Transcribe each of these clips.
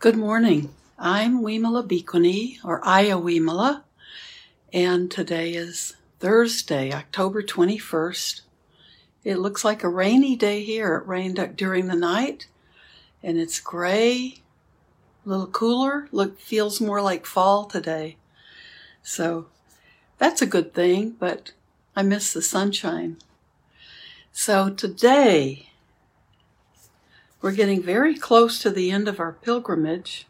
Good morning. I'm Wimala Bhikkhuni, or Ayya Wimala, and today is Thursday, October 21st. It looks like a rainy day here. It rained during the night, and it's gray, a little cooler. Look, feels more like fall today. So that's a good thing, but I miss the sunshine. So today, we're getting very close to the end of our pilgrimage.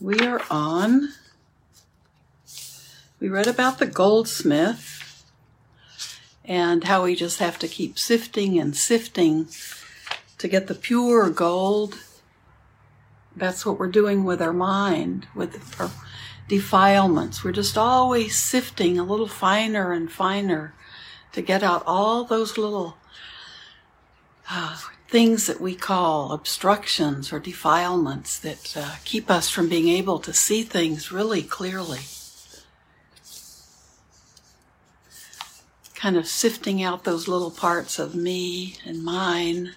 We are on, we read about the goldsmith and how we just have to keep sifting and sifting to get the pure gold. That's what we're doing with our mind, with our defilements. We're just always sifting a little finer and finer to get out all those little things that we call obstructions or defilements that uh, keep us from being able to see things really clearly. Kind of sifting out those little parts of me and mine.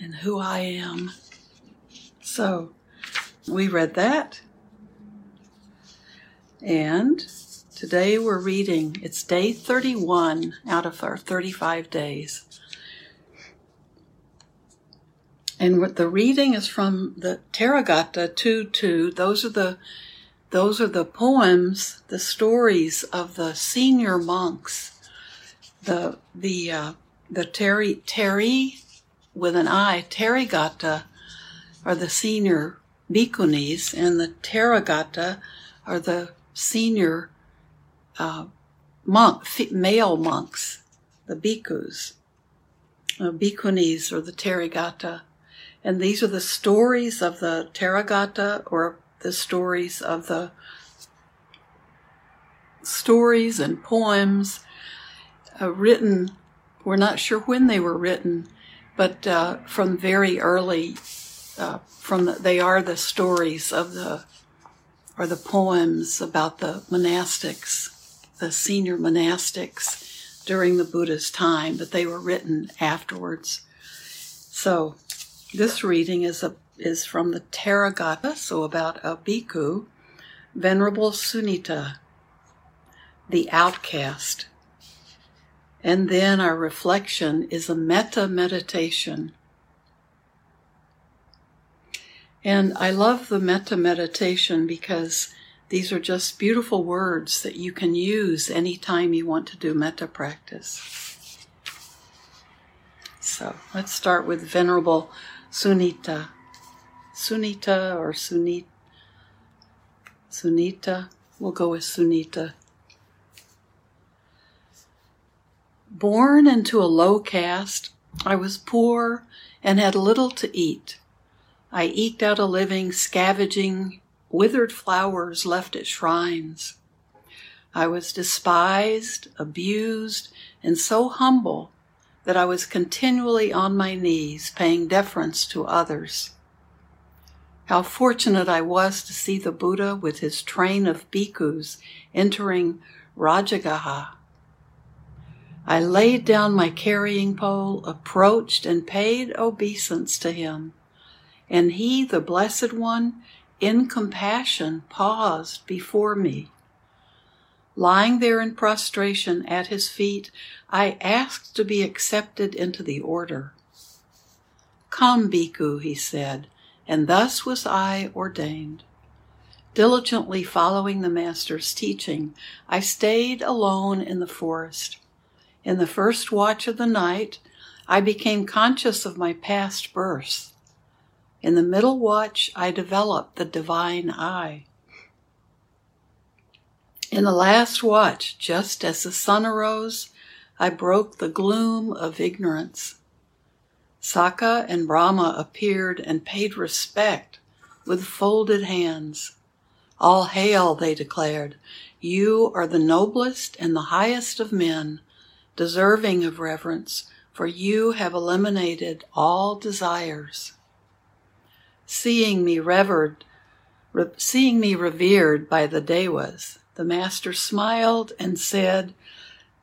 And who I am. So, we read that. And Today we're reading, it's day 31 out of our 35 days. And what the reading is from the Theragatha 2 2. Those are the those are the poems, the stories of the senior monks. The the uh, the Teri Teri with an I, Therigatha are the senior bhikkhunis, and the Theragatha are the senior uh, monk, male monks, the bhikkhus, uh, bhikkhunis or the Therigatha. And these are the stories of the Therigatha or the stories of the stories and poems uh, written. We're not sure when they were written, but uh, from very early. Uh, from the, they are the stories of the or the poems about the monastics the senior monastics during the Buddha's time, but they were written afterwards. So this reading is a is from the Theragatha, so about a bhikkhu, Venerable Sunita, the outcast. And then our reflection is a metta meditation. And I love the metta meditation because these are just beautiful words that you can use anytime you want to do metta practice. So let's start with Venerable Sunita. Sunita or Sunit. Sunita. We'll go with Sunita. Born into a low caste, I was poor and had little to eat. I eked out a living scavenging withered flowers left at shrines. I was despised, abused, and so humble that I was continually on my knees paying deference to others. How fortunate I was to see the Buddha with his train of bhikkhus entering Rajagaha. I laid down my carrying pole, approached, and paid obeisance to him. And he, the Blessed One, in compassion, paused before me. Lying there in prostration at his feet, I asked to be accepted into the order. Come, Bhikkhu, he said, and thus was I ordained. Diligently following the Master's teaching, I stayed alone in the forest. In the first watch of the night, I became conscious of my past birth. In the middle watch, I developed the divine eye. In the last watch, just as the sun arose, I broke the gloom of ignorance. Sakka and Brahma appeared and paid respect with folded hands. All hail, they declared. You are the noblest and the highest of men, deserving of reverence, for you have eliminated all desires seeing me revered, re- seeing me revered by the Devas, the master smiled and said,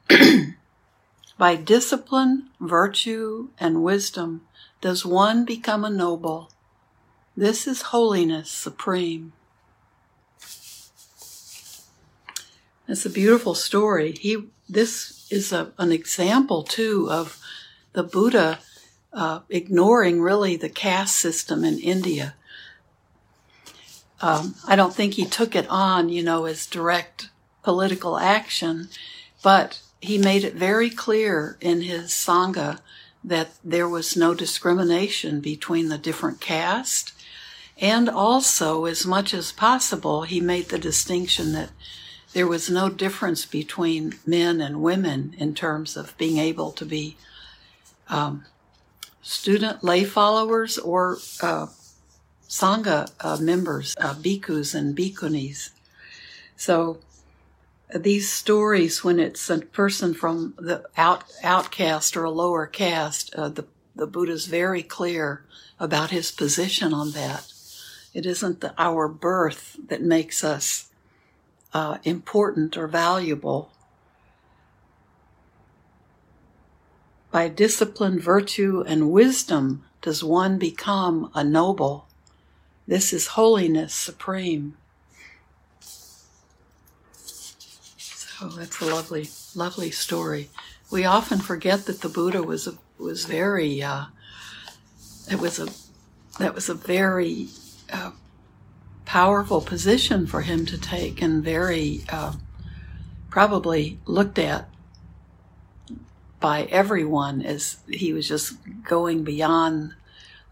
By discipline, virtue, and wisdom does one become a noble. This is holiness supreme. It's a beautiful story. He, this is a, an example too of the Buddha uh, ignoring really the caste system in India. Um, I don't think he took it on, you know, as direct political action, but he made it very clear in his Sangha that there was no discrimination between the different castes. And also, as much as possible, he made the distinction that there was no difference between men and women in terms of being able to be um, student lay followers or uh, sangha uh, members, uh, bhikkhus and bhikkhunis. So these stories, when it's a person from the out, outcast or a lower caste, uh, the the Buddha's very clear about his position on that. It isn't the, our birth that makes us uh, important or valuable. By discipline, virtue, and wisdom does one become a noble. This is holiness supreme. So that's a lovely, lovely story. We often forget that the Buddha was a, was very. Uh, it was a that was a very uh, powerful position for him to take and very uh, probably looked at by everyone as he was just going beyond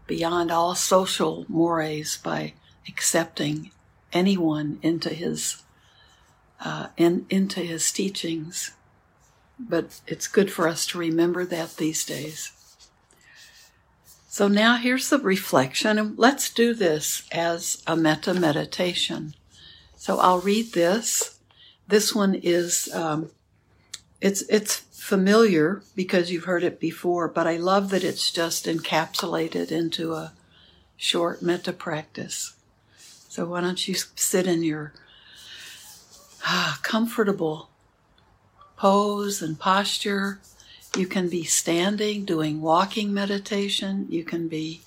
beyond all social mores by accepting anyone into his uh, in, into his teachings. But it's good for us to remember that these days. So now here's the reflection, and let's do this as a metta meditation. So I'll read this. This one is um, it's it's familiar because you've heard it before, but I love that it's just encapsulated into a short metta practice. So why don't you sit in your ah, comfortable pose and posture you can be standing, doing walking meditation. You can be,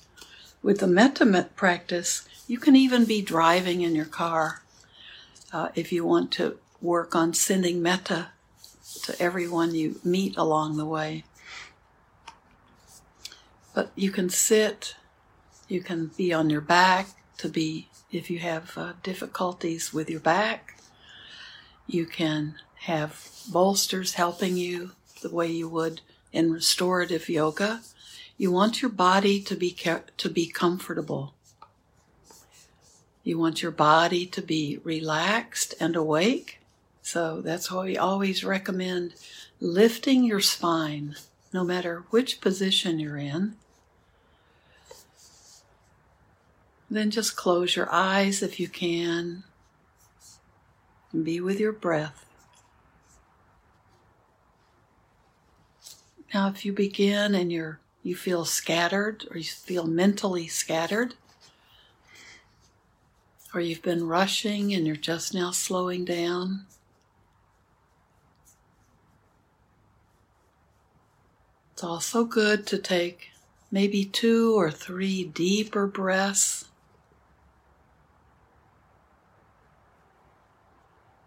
with the metta practice, you can even be driving in your car uh, if you want to work on sending metta to everyone you meet along the way. But you can sit, you can be on your back to be, if you have uh, difficulties with your back, you can have bolsters helping you the way you would in restorative yoga. You want your body to be to be comfortable. You want your body to be relaxed and awake. So that's why we always recommend lifting your spine, no matter which position you're in. Then just close your eyes if you can and be with your breath. Now, if you begin and you're you feel scattered, or you feel mentally scattered, or you've been rushing and you're just now slowing down. It's also good to take maybe two or three deeper breaths.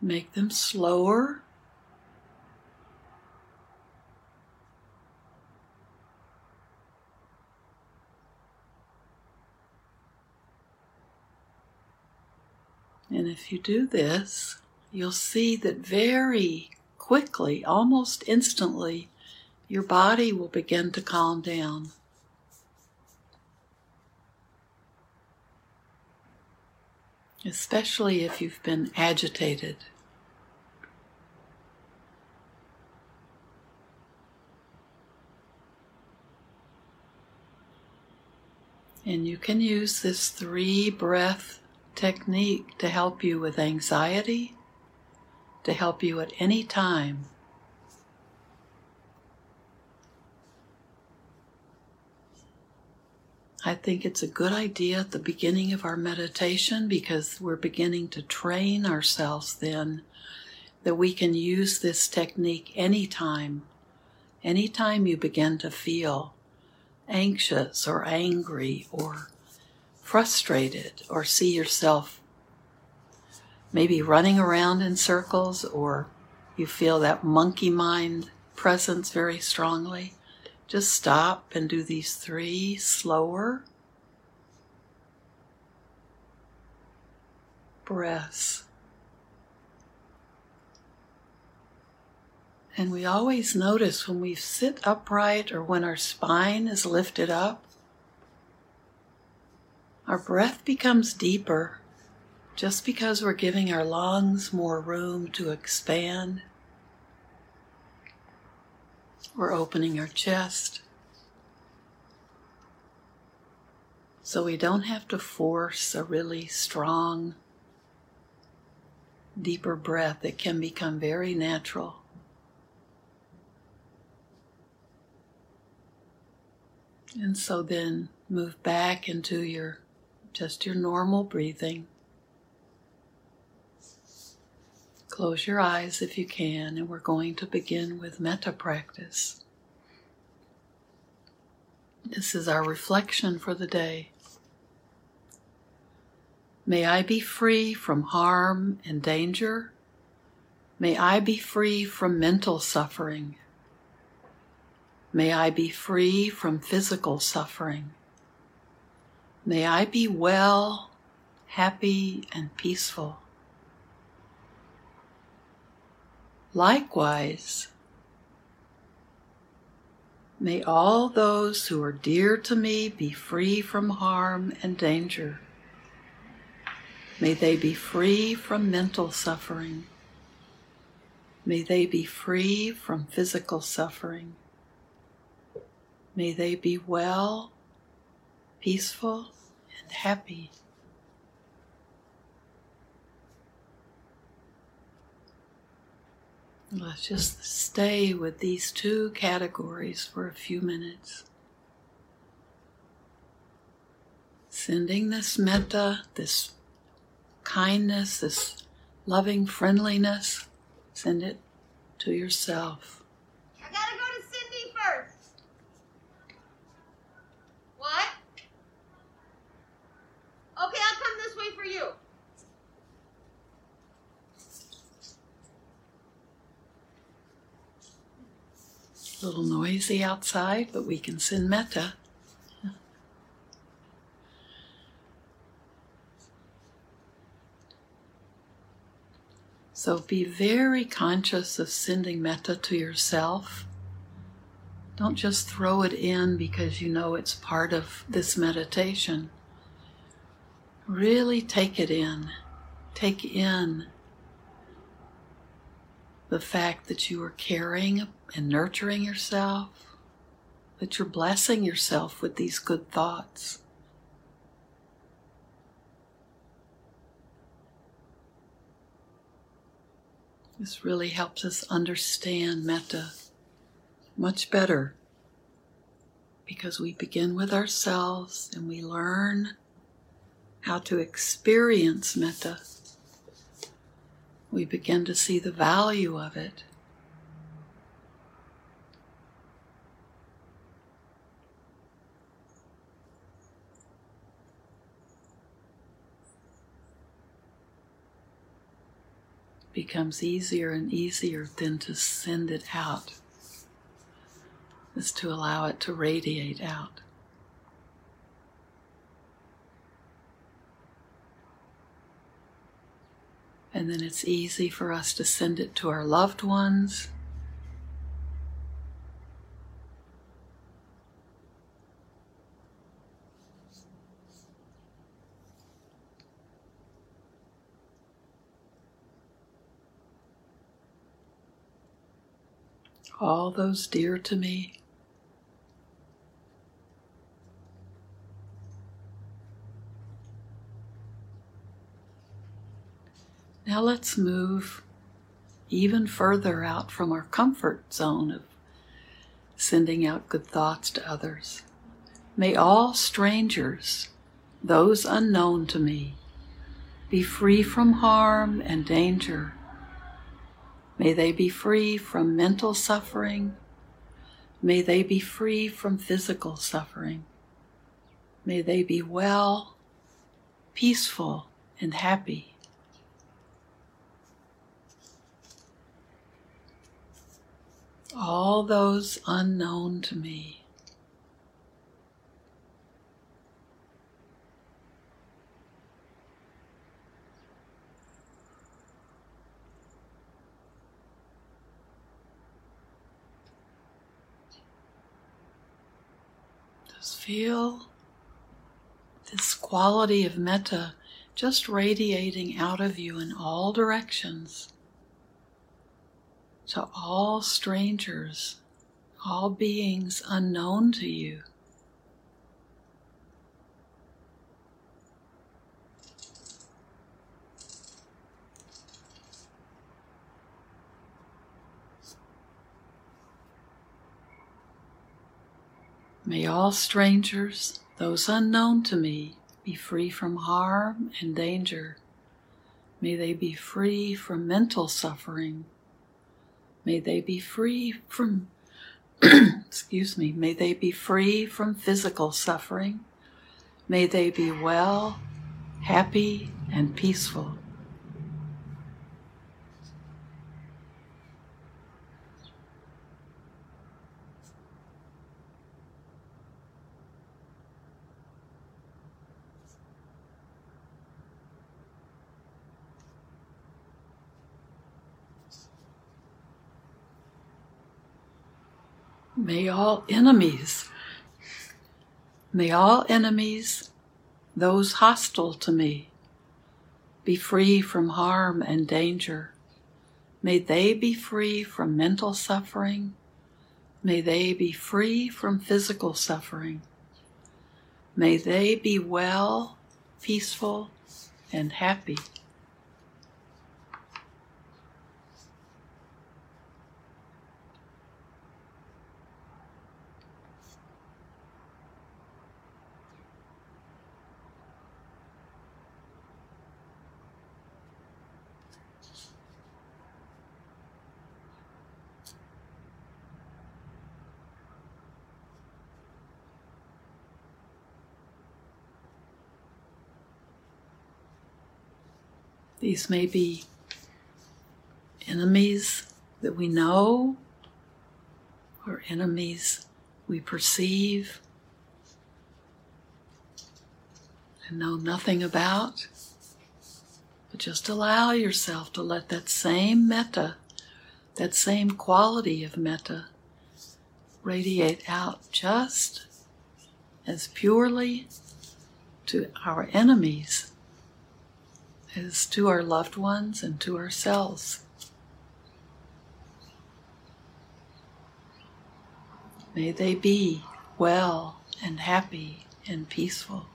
Make them slower. And if you do this, you'll see that very quickly, almost instantly, your body will begin to calm down. Especially if you've been agitated. And you can use this three breath technique to help you with anxiety, to help you at any time. I think it's a good idea at the beginning of our meditation because we're beginning to train ourselves then that we can use this technique anytime anytime you begin to feel anxious or angry or frustrated or see yourself maybe running around in circles or you feel that monkey mind presence very strongly, just stop and do these three slower breaths. And we always notice when we sit upright or when our spine is lifted up, our breath becomes deeper just because we're giving our lungs more room to expand. We're opening our chest. So we don't have to force a really strong, deeper breath. It can become very natural. And so then move back into your just your normal breathing. Close your eyes if you can, and we're going to begin with metta practice. This is our reflection for the day. May I be free from harm and danger. May I be free from mental suffering. May I be free from physical suffering. May I be well, happy, and peaceful. Likewise, may all those who are dear to me be free from harm and danger. May they be free from mental suffering. May they be free from physical suffering. May they be well, peaceful, and happy. Let's just stay with these two categories for a few minutes. Sending this metta, this kindness, this loving friendliness, send it to yourself. I gotta go to Cindy first. What? Okay, I'll come this way for you. Little noisy outside, but we can send metta. So be very conscious of sending metta to yourself. Don't just throw it in because you know it's part of this meditation. Really take it in. Take in the fact that you are caring and nurturing yourself, that you're blessing yourself with these good thoughts. This really helps us understand metta much better because we begin with ourselves and we learn how to experience metta. We begin to see the value of it. Becomes easier and easier then to send it out, is to allow it to radiate out. And then it's easy for us to send it to our loved ones. All those dear to me. Now let's move even further out from our comfort zone of sending out good thoughts to others. May all strangers, those unknown to me, be free from harm and danger. May they be free from mental suffering. May they be free from physical suffering. May they be well, peaceful, and happy. All those unknown to me. Just feel this quality of metta just radiating out of you in all directions to all strangers, all beings unknown to you. May all strangers, those unknown to me, be free from harm and danger. May they be free from mental suffering. May they be free from, excuse me, may they be free from physical suffering. May they be well, happy, and peaceful. May all enemies, may all enemies, those hostile to me, be free from harm and danger. May they be free from mental suffering. May they be free from physical suffering. May they be well, peaceful, and happy. These may be enemies that we know or enemies we perceive and know nothing about. But just allow yourself to let that same metta, that same quality of metta, radiate out just as purely to our enemies as to our loved ones and to ourselves. May they be well and happy and peaceful.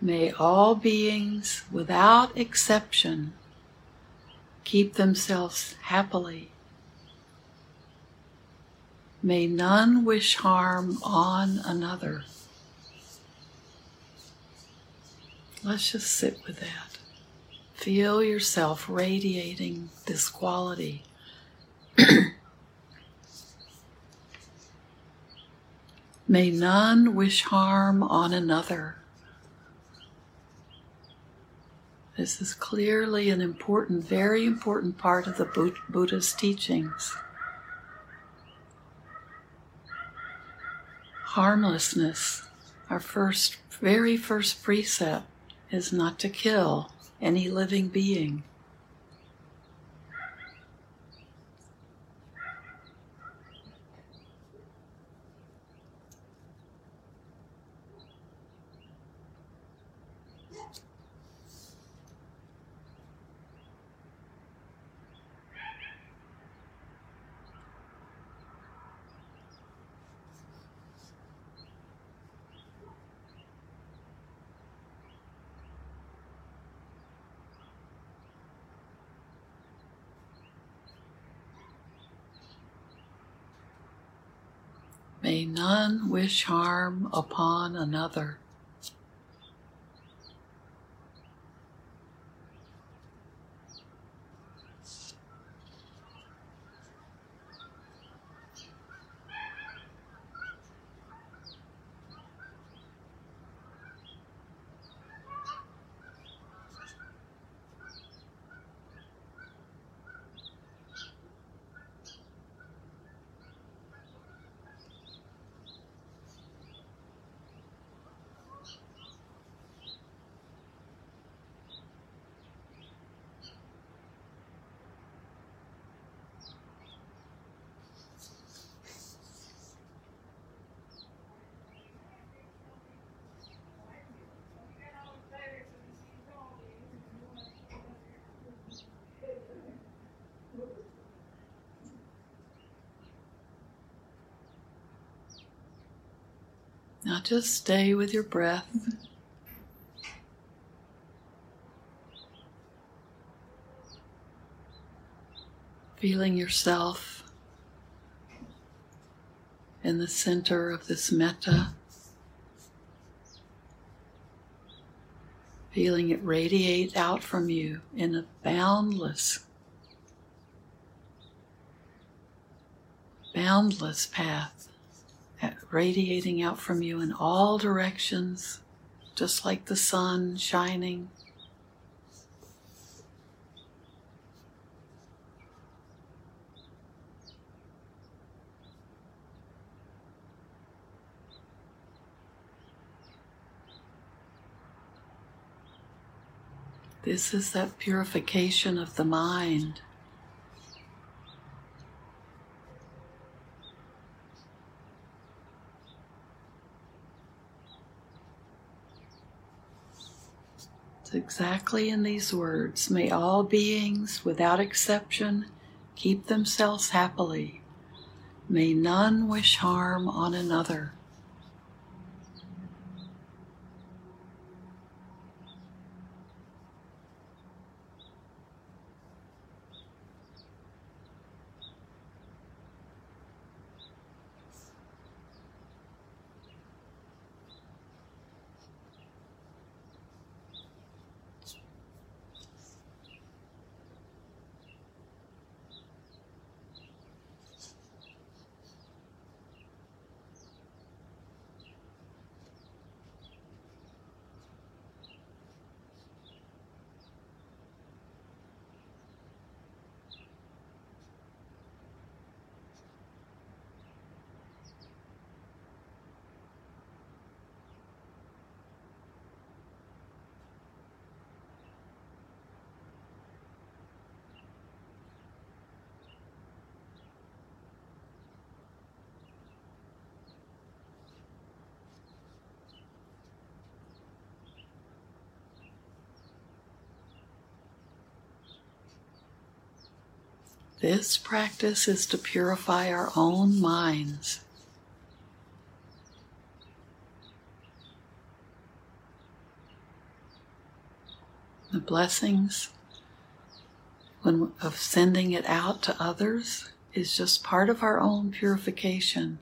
May all beings, without exception, keep themselves happily. May none wish harm on another. Let's just sit with that. Feel yourself radiating this quality. May none wish harm on another. This is clearly an important, very important part of the Buddha's teachings. Harmlessness, our first, very first precept, is not to kill any living being. May none wish harm upon another. Now just stay with your breath. Feeling yourself in the center of this metta. Feeling it radiate out from you in a boundless, boundless path, radiating out from you in all directions, just like the sun shining. This is that purification of the mind. It's exactly in these words May all beings, without exception, keep themselves happily. May none wish harm on another. This practice is to purify our own minds. The blessings when, of sending it out to others is just part of our own purification.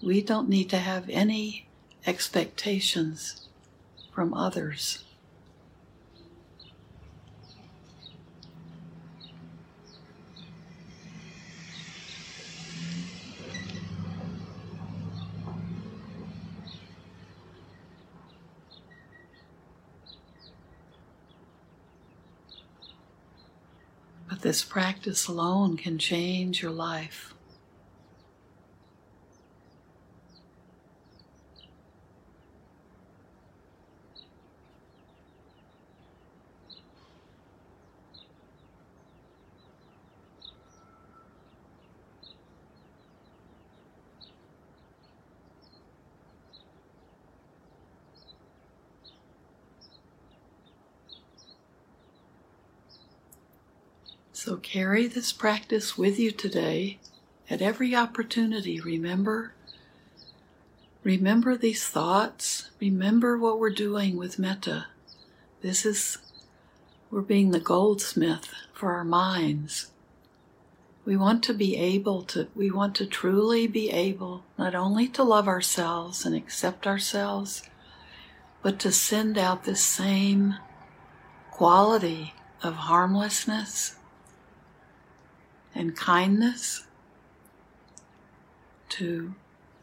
We don't need to have any expectations from others. This practice alone can change your life. So carry this practice with you today at every opportunity. Remember, remember these thoughts. Remember what we're doing with metta. This is, we're being the goldsmith for our minds. We want to be able to, we want to truly be able not only to love ourselves and accept ourselves, but to send out this same quality of harmlessness and kindness to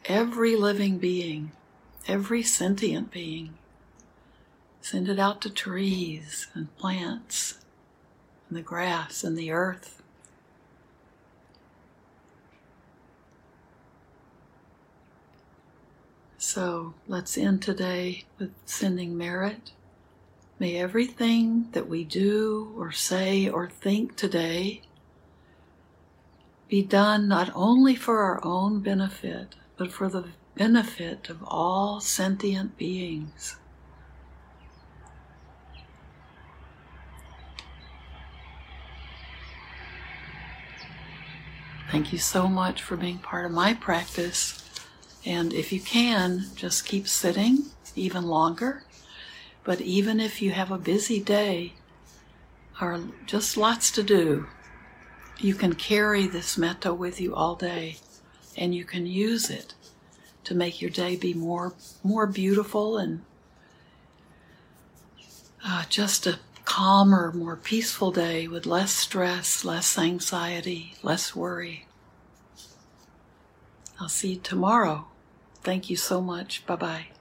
every living being, every sentient being. Send it out to trees and plants and the grass and the earth. So let's end today with sending merit. May everything that we do or say or think today be done not only for our own benefit, but for the benefit of all sentient beings. Thank you so much for being part of my practice And if you can, just keep sitting even longer. But even if you have a busy day or just lots to do, you can carry this metta with you all day and you can use it to make your day be more more beautiful and uh, just a calmer, more peaceful day with less stress, less anxiety, less worry. I'll see you tomorrow. Thank you so much. Bye bye.